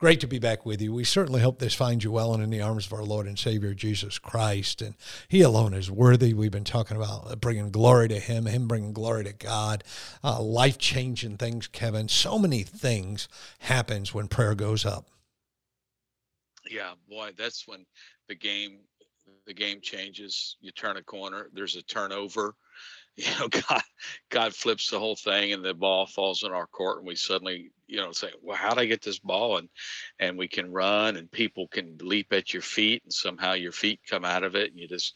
Great to be back with you. We certainly hope this finds you well and in the arms of our Lord and Savior Jesus Christ. And He alone is worthy. We've been talking about bringing glory to Him, Him bringing glory to God, uh, life changing things, Kevin. So many things happens when prayer goes up. Yeah, boy, that's when the game the game changes. You turn a corner. There's a turnover you know, God, God flips the whole thing, and the ball falls in our court, and we suddenly, you know, say, "Well, how did I get this ball?" and and we can run, and people can leap at your feet, and somehow your feet come out of it, and you just,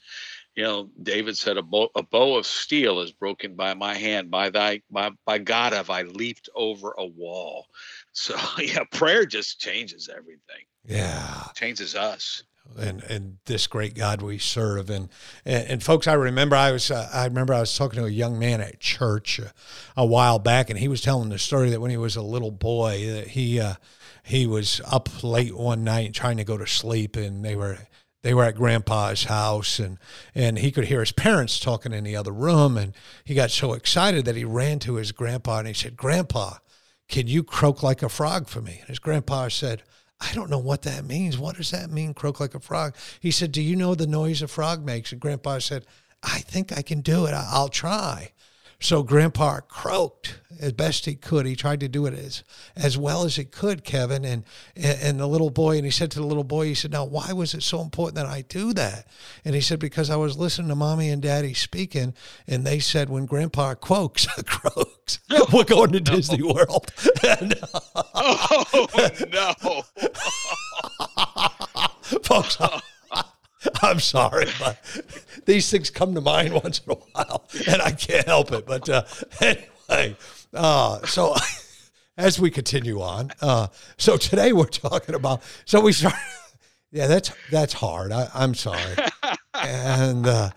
you know, David said, "A bow, a bow of steel is broken by my hand. By thy, by by God have I leaped over a wall." So yeah, prayer just changes everything. Yeah, changes us and and this great God we serve. And and, and folks, I remember I was uh, I remember I was talking to a young man at church uh, a while back, and he was telling the story that when he was a little boy, that he uh, he was up late one night trying to go to sleep, and they were they were at grandpa's house and and he could hear his parents talking in the other room and he got so excited that he ran to his grandpa and he said grandpa can you croak like a frog for me and his grandpa said I don't know what that means. What does that mean, croak like a frog? He said, Do you know the noise a frog makes? And Grandpa said, I think I can do it. I'll try. So Grandpa croaked as best he could. He tried to do it as as well as he could, Kevin. And and the little boy, and he said to the little boy, he said, "Now, why was it so important that I do that?" And he said, "Because I was listening to mommy and daddy speaking, and they said when Grandpa croaks, croaks, we're going to no. Disney World." and, oh no, folks. I'm sorry, but these things come to mind once in a while, and I can't help it. But uh, anyway, uh, so as we continue on, uh, so today we're talking about. So we start. Yeah, that's that's hard. I, am sorry, and uh,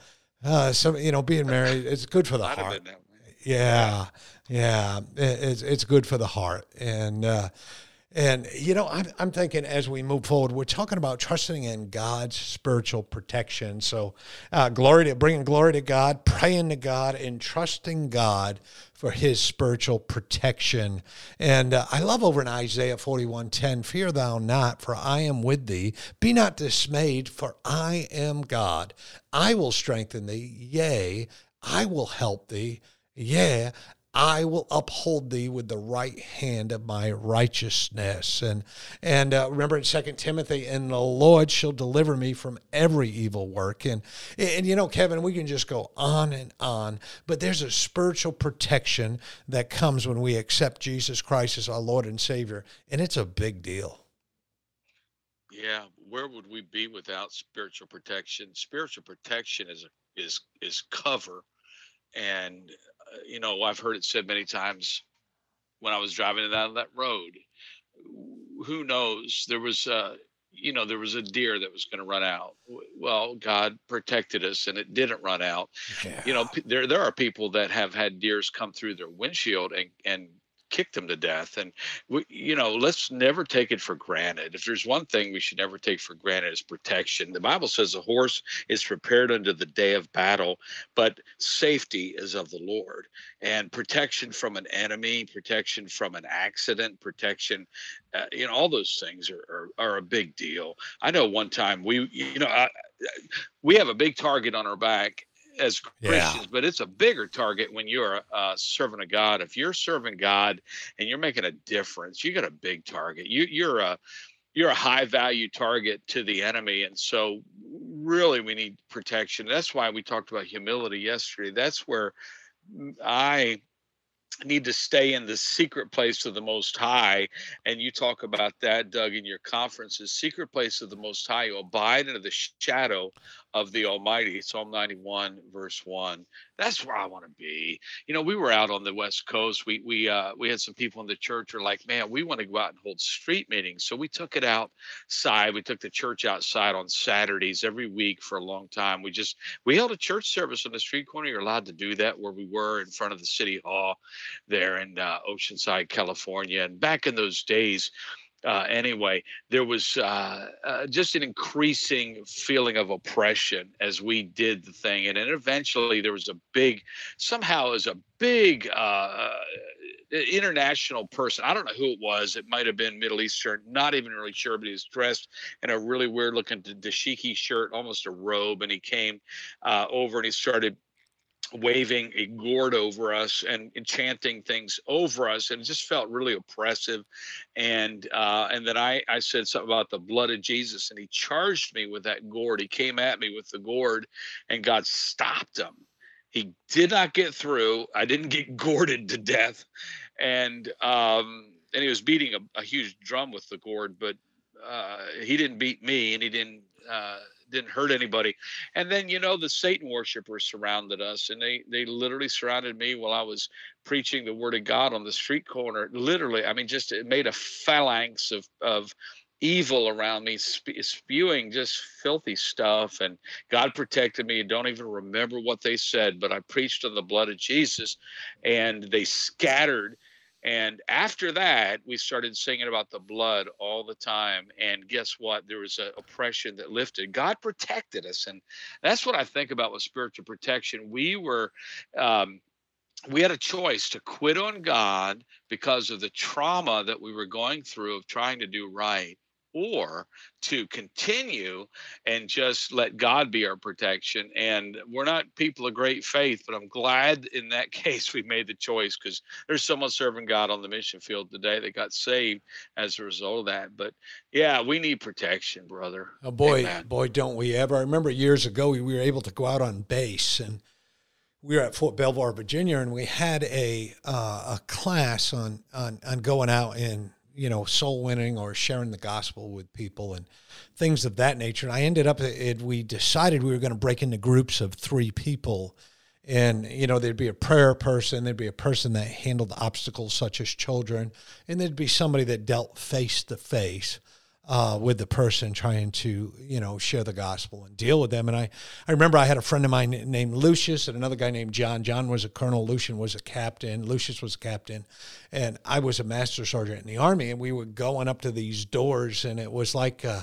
uh, so you know, being married it's good for the heart. Yeah, yeah, it's it's good for the heart, and uh, and, you know, I'm, I'm thinking as we move forward, we're talking about trusting in God's spiritual protection. So, uh, glory to bringing glory to God, praying to God, and trusting God for his spiritual protection. And uh, I love over in Isaiah 41:10, fear thou not, for I am with thee. Be not dismayed, for I am God. I will strengthen thee, yea, I will help thee. Yeah, I will uphold thee with the right hand of my righteousness. And and uh, remember in Second Timothy, and the Lord shall deliver me from every evil work. And and you know, Kevin, we can just go on and on, but there's a spiritual protection that comes when we accept Jesus Christ as our Lord and Savior, and it's a big deal. Yeah, where would we be without spiritual protection? Spiritual protection is is is cover and you know, I've heard it said many times when I was driving down that road. Who knows? There was, uh, you know, there was a deer that was going to run out. Well, God protected us, and it didn't run out. Yeah. You know, there there are people that have had deers come through their windshield and and kicked them to death. And we, you know, let's never take it for granted. If there's one thing we should never take for granted is protection. The Bible says a horse is prepared unto the day of battle, but safety is of the Lord. And protection from an enemy, protection from an accident, protection, uh, you know, all those things are, are, are a big deal. I know one time we, you know, I, we have a big target on our back as Christians, yeah. but it's a bigger target when you're uh, serving a, God. If you're serving God and you're making a difference, you got a big target. You, you're a you're a high value target to the enemy, and so really we need protection. That's why we talked about humility yesterday. That's where I need to stay in the secret place of the most high and you talk about that doug in your conferences secret place of the most high you abide under the shadow of the almighty psalm 91 verse 1 that's where i want to be. You know we were out on the west coast. We we uh we had some people in the church who are like man we want to go out and hold street meetings. So we took it outside. We took the church outside on saturdays every week for a long time. We just we held a church service on the street corner. You're allowed to do that where we were in front of the city hall there in uh, Oceanside, California. And back in those days, uh, anyway, there was uh, uh, just an increasing feeling of oppression as we did the thing. And then eventually there was a big, somehow, as a big uh, international person. I don't know who it was. It might have been Middle Eastern, not even really sure, but he was dressed in a really weird looking dashiki shirt, almost a robe. And he came uh, over and he started waving a gourd over us and, chanting things over us and it just felt really oppressive. And uh, and then I, I said something about the blood of jesus and he charged me with that gourd. He came at me with the gourd and god stopped him. He did not get through. I didn't get gourded to death. And um and he was beating a, a huge drum with the gourd but uh, he didn't beat me and he didn't uh, didn't hurt anybody. And then you know the Satan worshippers surrounded us, and they they literally surrounded me while I was preaching the word of God on the street corner. Literally, I mean, just it made a phalanx of of evil around me spewing just filthy stuff and god protected me don't even remember what they said but i preached on the blood of jesus and they scattered and after that, we started singing about the blood all the time. And guess what? There was an oppression that lifted. God protected us. And that's what I think about with spiritual protection. We were, um, we had a choice to quit on God because of the trauma that we were going through of trying to do right, or to continue and just let God be our protection. And we're not people of great faith, but I'm glad in that case we made the choice because there's someone serving God on the mission field today that got saved as a result of that. But yeah, we need protection, brother. Oh boy, Amen. boy, don't we ever! I remember years ago we were able to go out on base and we were at Fort Belvoir, Virginia, and we had a uh, a class on on on going out and you know, soul winning or sharing the gospel with people and things of that nature. And I ended up, it, we decided we were going to break into groups of three people. And, you know, there'd be a prayer person, there'd be a person that handled obstacles such as children, and there'd be somebody that dealt face to face uh, with the person trying to, you know, share the gospel and deal with them. And I, I remember I had a friend of mine named Lucius and another guy named John. John was a colonel, Lucian was a captain, Lucius was a captain, and I was a master sergeant in the army. And we were going up to these doors, and it was like, uh,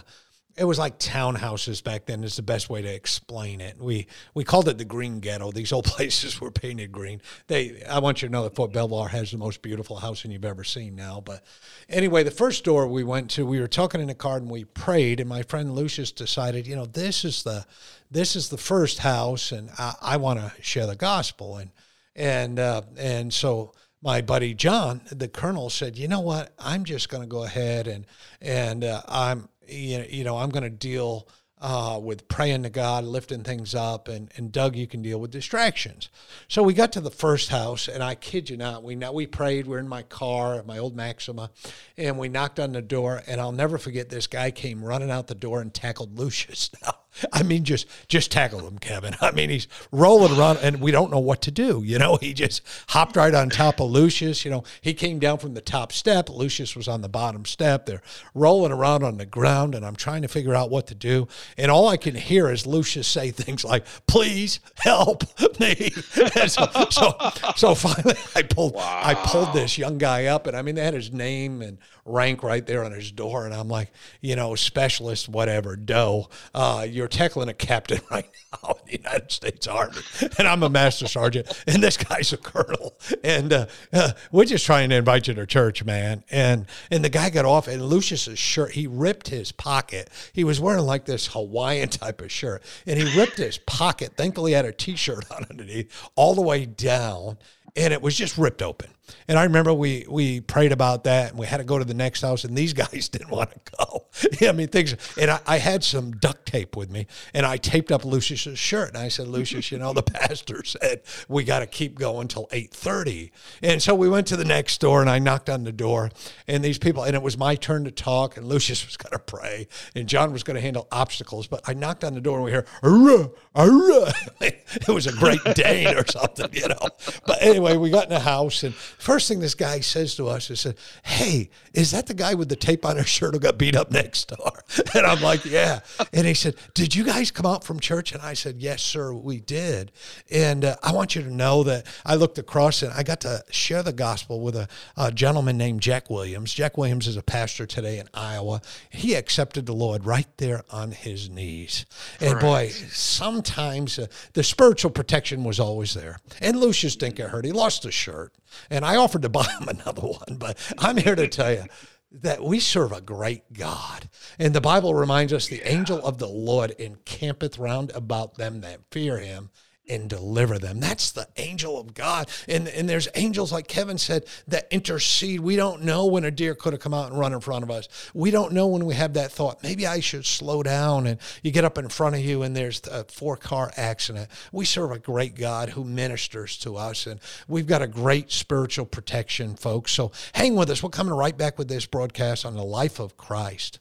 it was like townhouses back then is the best way to explain it. We we called it the green ghetto. These old places were painted green. They I want you to know that Fort Belvoir has the most beautiful housing you've ever seen now. But anyway, the first door we went to, we were talking in a car and we prayed, and my friend Lucius decided, you know, this is the this is the first house, and I, I want to share the gospel, and and uh, and so my buddy John, the colonel, said, "You know what? I'm just going to go ahead and and uh, I'm you know, I'm going to deal uh, with praying to God, lifting things up, and, and Doug, you can deal with distractions. So we got to the first house, and I kid you not, we we prayed. We're in my car, my old Maxima, and we knocked on the door. And I'll never forget this guy came running out the door and tackled Lucius. Now I mean, just just tackle him, Kevin. I mean, he's rolling around, and we don't know what to do. You know, he just hopped right on top of Lucius. You know, he came down from the top step. Lucius was on the bottom step. They're rolling around on the ground, and I'm trying to figure out what to do. And all I can hear is Lucius say things like, "Please help me." so, so, so, finally, I pulled wow. I pulled this young guy up, and I mean, they had his name and rank right there on his door, and I'm like, you know, specialist, whatever, Doe. Uh, you're tackling a captain right now in the United States Army, and I'm a master sergeant, and this guy's a colonel, and uh, uh, we're just trying to invite you to church, man. And and the guy got off, and Lucius's shirt, he ripped his pocket. He was wearing like this Hawaiian type of shirt, and he ripped his pocket. Thankfully, he had a T-shirt on underneath, all the way down, and it was just ripped open And I remember we we prayed about that and we had to go to the next house and these guys didn't want to go. I mean things and I, I, had some duct tape with me and I taped up Lucius's shirt and I said, Lucius, you know, the pastor said we got to keep going till 8:30. And so we went to the next door and I knocked on the door and these people and it was my turn to talk and Lucius was gonna pray and John was gonna handle obstacles, but I knocked on the door and we hear. it was a great Dane or something, you know. But anyway, we got in the house and First thing this guy says to us is, said, "Hey, is that the guy with the tape on his shirt who got beat up next door?" And I'm like, "Yeah." And he said, "Did you guys come out from church?" And I said, "Yes, sir, we did." And uh, I want you to know that I looked across and I got to share the gospel with a, a gentleman named Jack Williams. Jack Williams is a pastor today in Iowa. He accepted the Lord right there on his knees. And boy, sometimes uh, the spiritual protection was always there. And Lucius didn't get hurt. He lost a shirt. And I offered to buy him another one, but I'm here to tell you that we serve a great God. And the Bible reminds us the angel of the Lord encampeth round about them that fear him and deliver them. That's the angel of God. And, and there's angels, like Kevin said, that intercede. We don't know when a deer could have come out and run in front of us. We don't know when we have that thought, maybe I should slow down. And you get up in front of you and there's a four car accident. We serve a great God who ministers to us. And we've got a great spiritual protection, folks. So hang with us. We're coming right back with this broadcast on the life of Christ.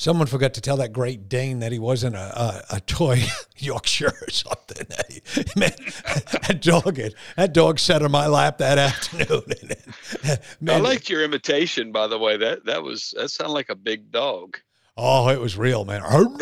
Someone forgot to tell that Great Dane that he wasn't a, a, a toy Yorkshire or something. Man, that dog, that dog sat on my lap that afternoon. Man, I liked your imitation, by the way. That that was that sounded like a big dog. Oh, it was real, man. Oh,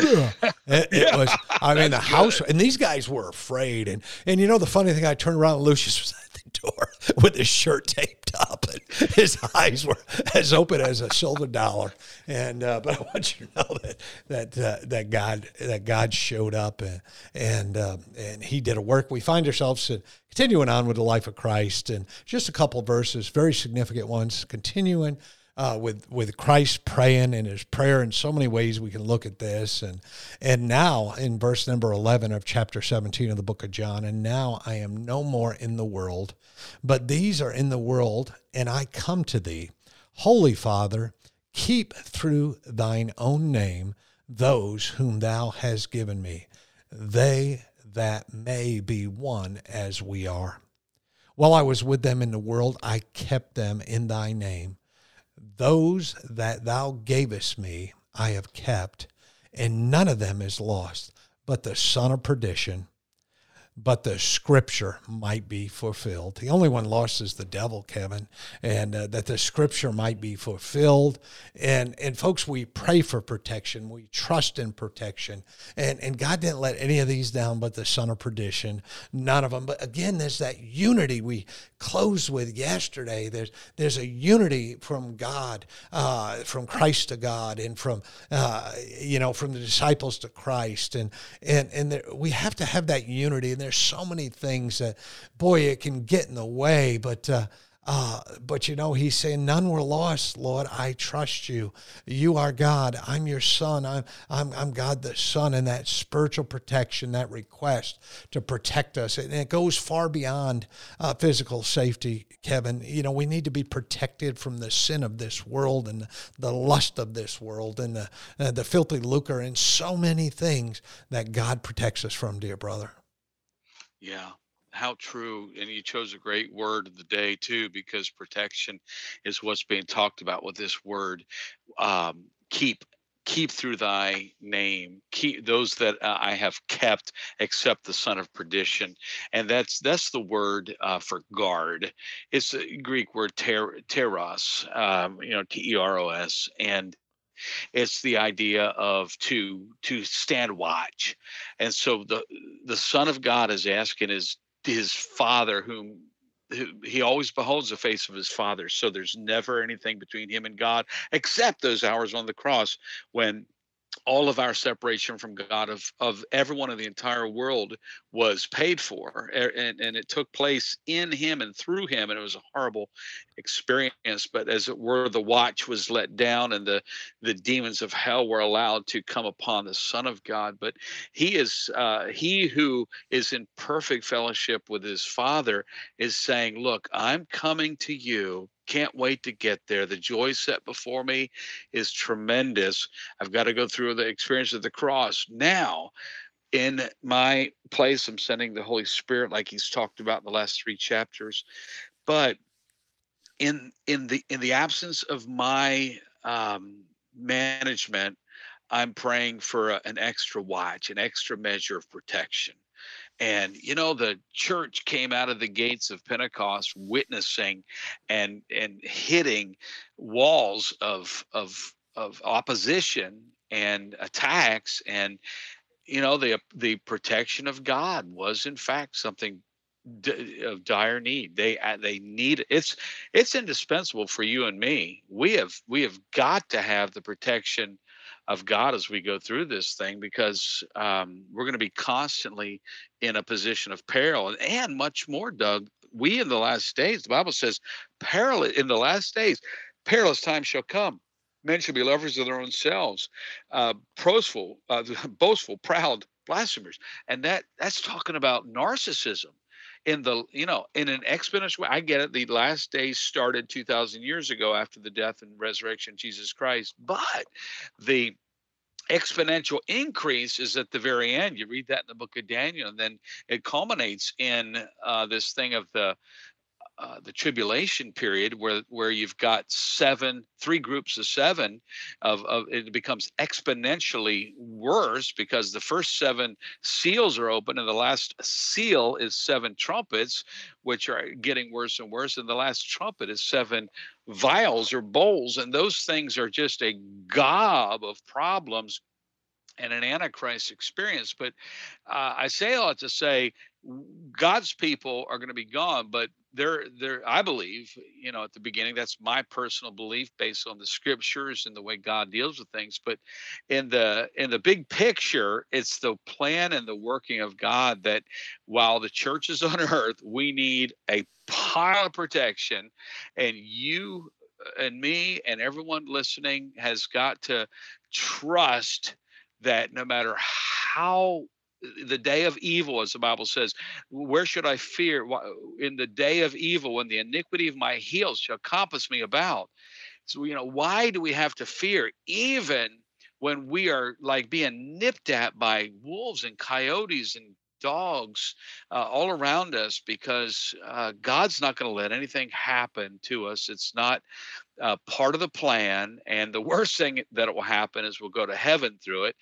it, it was. I mean, the house, and these guys were afraid. And and you know the funny thing, I turned around, and Lucius was door with his shirt taped up, and his eyes were as open as a silver dollar. And uh, but I want you to know that that uh, that God that God showed up and and uh, and He did a work. We find ourselves continuing on with the life of Christ, and just a couple verses, very significant ones, continuing uh, with with Christ praying in His prayer in so many ways we can look at this and and now in verse number eleven of chapter seventeen of the book of John and now I am no more in the world, but these are in the world, and I come to Thee, Holy Father, keep through Thine own name those whom Thou hast given me, they that may be one as we are. While I was with them in the world, I kept them in Thy name. Those that thou gavest me I have kept, and none of them is lost, but the son of perdition, but the scripture might be fulfilled. The only one lost is the devil, Kevin, and uh, that the scripture might be fulfilled. And and folks, we pray for protection. We trust in protection. And and God didn't let any of these down, but the son of perdition, none of them. But again, there's that unity we closed with yesterday. There's there's a unity from God, uh, from Christ to God, and from uh, you know from the disciples to Christ, and and and there, we have to have that unity. And there's so many things that, boy, it can get in the way. But uh, uh, but you know, he's saying, None were lost, Lord. I trust you. You are God. I'm your son. I'm, I'm, I'm God the Son. And that spiritual protection, that request to protect us, and it goes far beyond uh, physical safety, Kevin. You know, we need to be protected from the sin of this world and the lust of this world and the, uh, the filthy lucre and so many things that God protects us from, dear brother. Yeah, how true. And you chose a great word of the day, too, because protection is what's being talked about with this word. Um, keep keep through thy name keep those that uh, i have kept except the son of perdition and that's that's the word uh, for guard it's the greek word ter- teros um, you know t-e-r-o-s and it's the idea of to to stand watch. And so the the son of god is asking his his father whom he always beholds the face of his father. So there's never anything between him and god except those hours on the cross when all of our separation from God of of everyone in the entire world was paid for and, and it took place in him and through him and it was a horrible experience. But as it were the watch was let down and the the demons of hell were allowed to come upon the son of God. But he is uh, he who is in perfect fellowship with his father is saying look I'm coming to you can't wait to get there. The joy set before me is tremendous. I've got to go through the experience of the cross. Now, in my place, I'm sending the Holy Spirit, like he's talked about in the last three chapters. But in in the in the absence of my um, management, I'm praying for a, an extra watch, an extra measure of protection. And you know, the church came out of the gates of Pentecost witnessing and and hitting walls of of of opposition and attacks and you know the the protection of God was in fact something d- of dire need. They uh, they need it's it's indispensable for you and me. We have we have got to have the protection of God as we go through this thing because um, we're going to be constantly in a position of peril and, and much more, Doug. We in the last days, the Bible says, peril in the last days, perilous times shall come. Men shall be lovers of their own selves, uh, boastful, uh, boastful, proud, blasphemers, and that that's talking about narcissism in the you know in an exponential way i get it the last days started 2000 years ago after the death and resurrection of jesus christ but the exponential increase is at the very end. You read that in the book of daniel and then it culminates in uh, this thing of the uh, the tribulation period where where you've got seven three groups of seven of, of it becomes exponentially worse because the first seven seals are open and the last seal is seven trumpets which are getting worse and worse and the last trumpet is seven vials or bowls and those things are just a gob of problems and an antichrist experience. But uh, i say a lot to say God's people are going to be gone, but they're they're I believe, you know, at the beginning, that's my personal belief based on the scriptures and the way God deals with things. But in the in the big picture, it's the plan and the working of God that while the church is on earth, we need a pile of protection, and you uh, and me and everyone listening has got to trust that no matter how the day of evil, as the Bible says, where should I fear? In the day of evil, when the iniquity of my heels shall compass me about. So, you know, why do we have to fear? Even when we are like being nipped at by wolves and coyotes and dogs uh, all around us because uh, God's not going to let anything happen to us. It's not uh, part of the plan. And the worst thing that will happen is we'll go to heaven through it.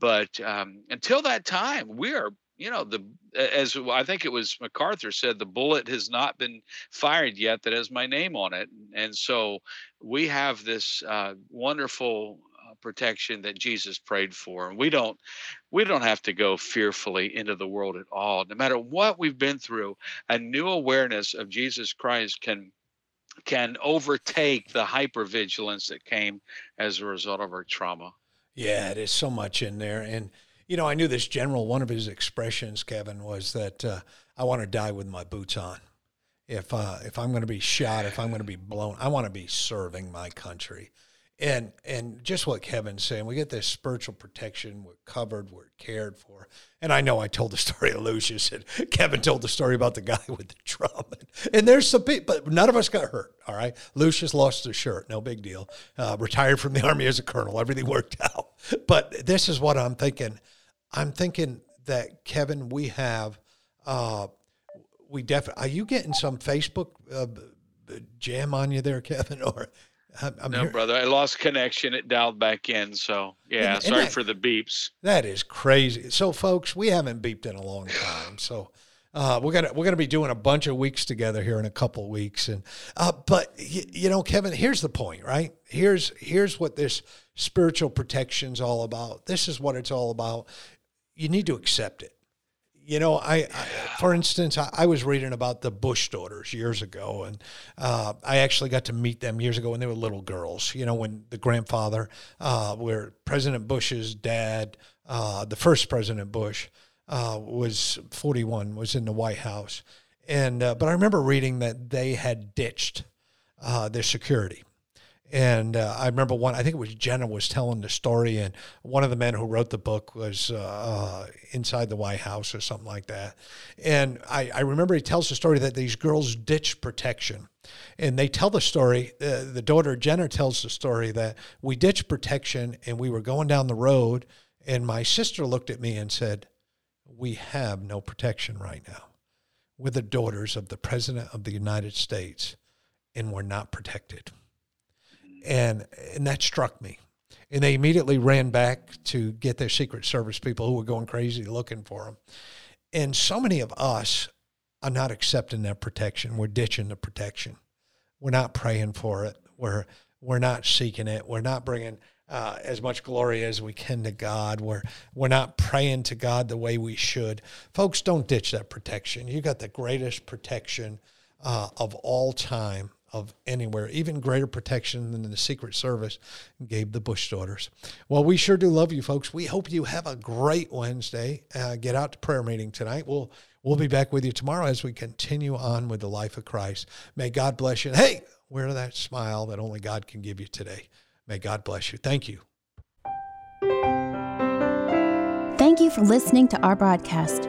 But um, until that time, we are you know the as i think it was macarthur said the bullet has not been fired yet that has my name on it. And so we have this uh, wonderful uh, protection that jesus prayed for and we don't we don't have to go fearfully into the world at all. No matter what we've been through a new awareness of jesus christ can can overtake the hypervigilance that came as a result of our trauma yeah, there's so much in there. And, you know, I knew this general, one of his expressions, Kevin, was that uh, I want to die with my boots on. If, uh, if I'm going to be shot, if I'm going to be blown, I want to be serving my country. And and just what Kevin's saying, we get this spiritual protection. We're covered. We're cared for. And I know I told the story of Lucius, and Kevin told the story about the guy with the drum. And, and there's some people, but none of us got hurt. All right, Lucius lost his shirt, no big deal. Uh, retired from the army as a colonel. Everything worked out. But this is what I'm thinking. I'm thinking that Kevin, we have, uh, we definitely. Are you getting some Facebook uh, jam on you there, Kevin, or? I'm no, here. brother, I lost connection. It dialed back in. So, yeah, and, sorry that, for the beeps. That is crazy. So, folks, we haven't beeped in a long time. So, uh, we're gonna we're gonna be doing a bunch of weeks together here in a couple of weeks, and uh, but y- you know, Kevin, here's the point, right? Here's here's what this spiritual protection's all about. This is what it's all about. You need to accept it You know, I, I for instance, I, I, was reading about the Bush daughters years ago, and uh, I actually got to meet them years ago when they were little girls. You know, when the grandfather, uh, where President Bush's dad, uh, the first President Bush, uh, was 41, was in the White House, and uh, but I remember reading that they had ditched uh, their security and uh, I remember one, I think it was Jenna was telling the story, and one of the men who wrote the book was uh, uh, inside the White House or something like that. And I, I, remember he tells the story that these girls ditched protection. And they tell the story, uh, the daughter Jenna tells the story that we ditched protection and we were going down the road, and my sister looked at me and said, We have no protection right now. We're the daughters of the President of the United States, and we're not protected and and that struck me. And they immediately ran back to get their Secret Service people who were going crazy looking for them. And so many of us are not accepting that protection. We're ditching the protection. We're not praying for it. We're we're not seeking it. We're not bringing uh, as much glory as we can to God. We're we're not praying to God the way we should. Folks, don't ditch that protection. You got the greatest protection uh, of all time of anywhere, even greater protection than the Secret Service gave the Bush daughters. Well, we sure do love you, folks. We hope you have a great Wednesday. Uh, get out to prayer meeting tonight. We'll we'll be back with you tomorrow as we continue on with the life of Christ. May God bless you. And hey, wear that smile that only God can give you today. May God bless you. Thank you. Thank you for listening to our broadcast.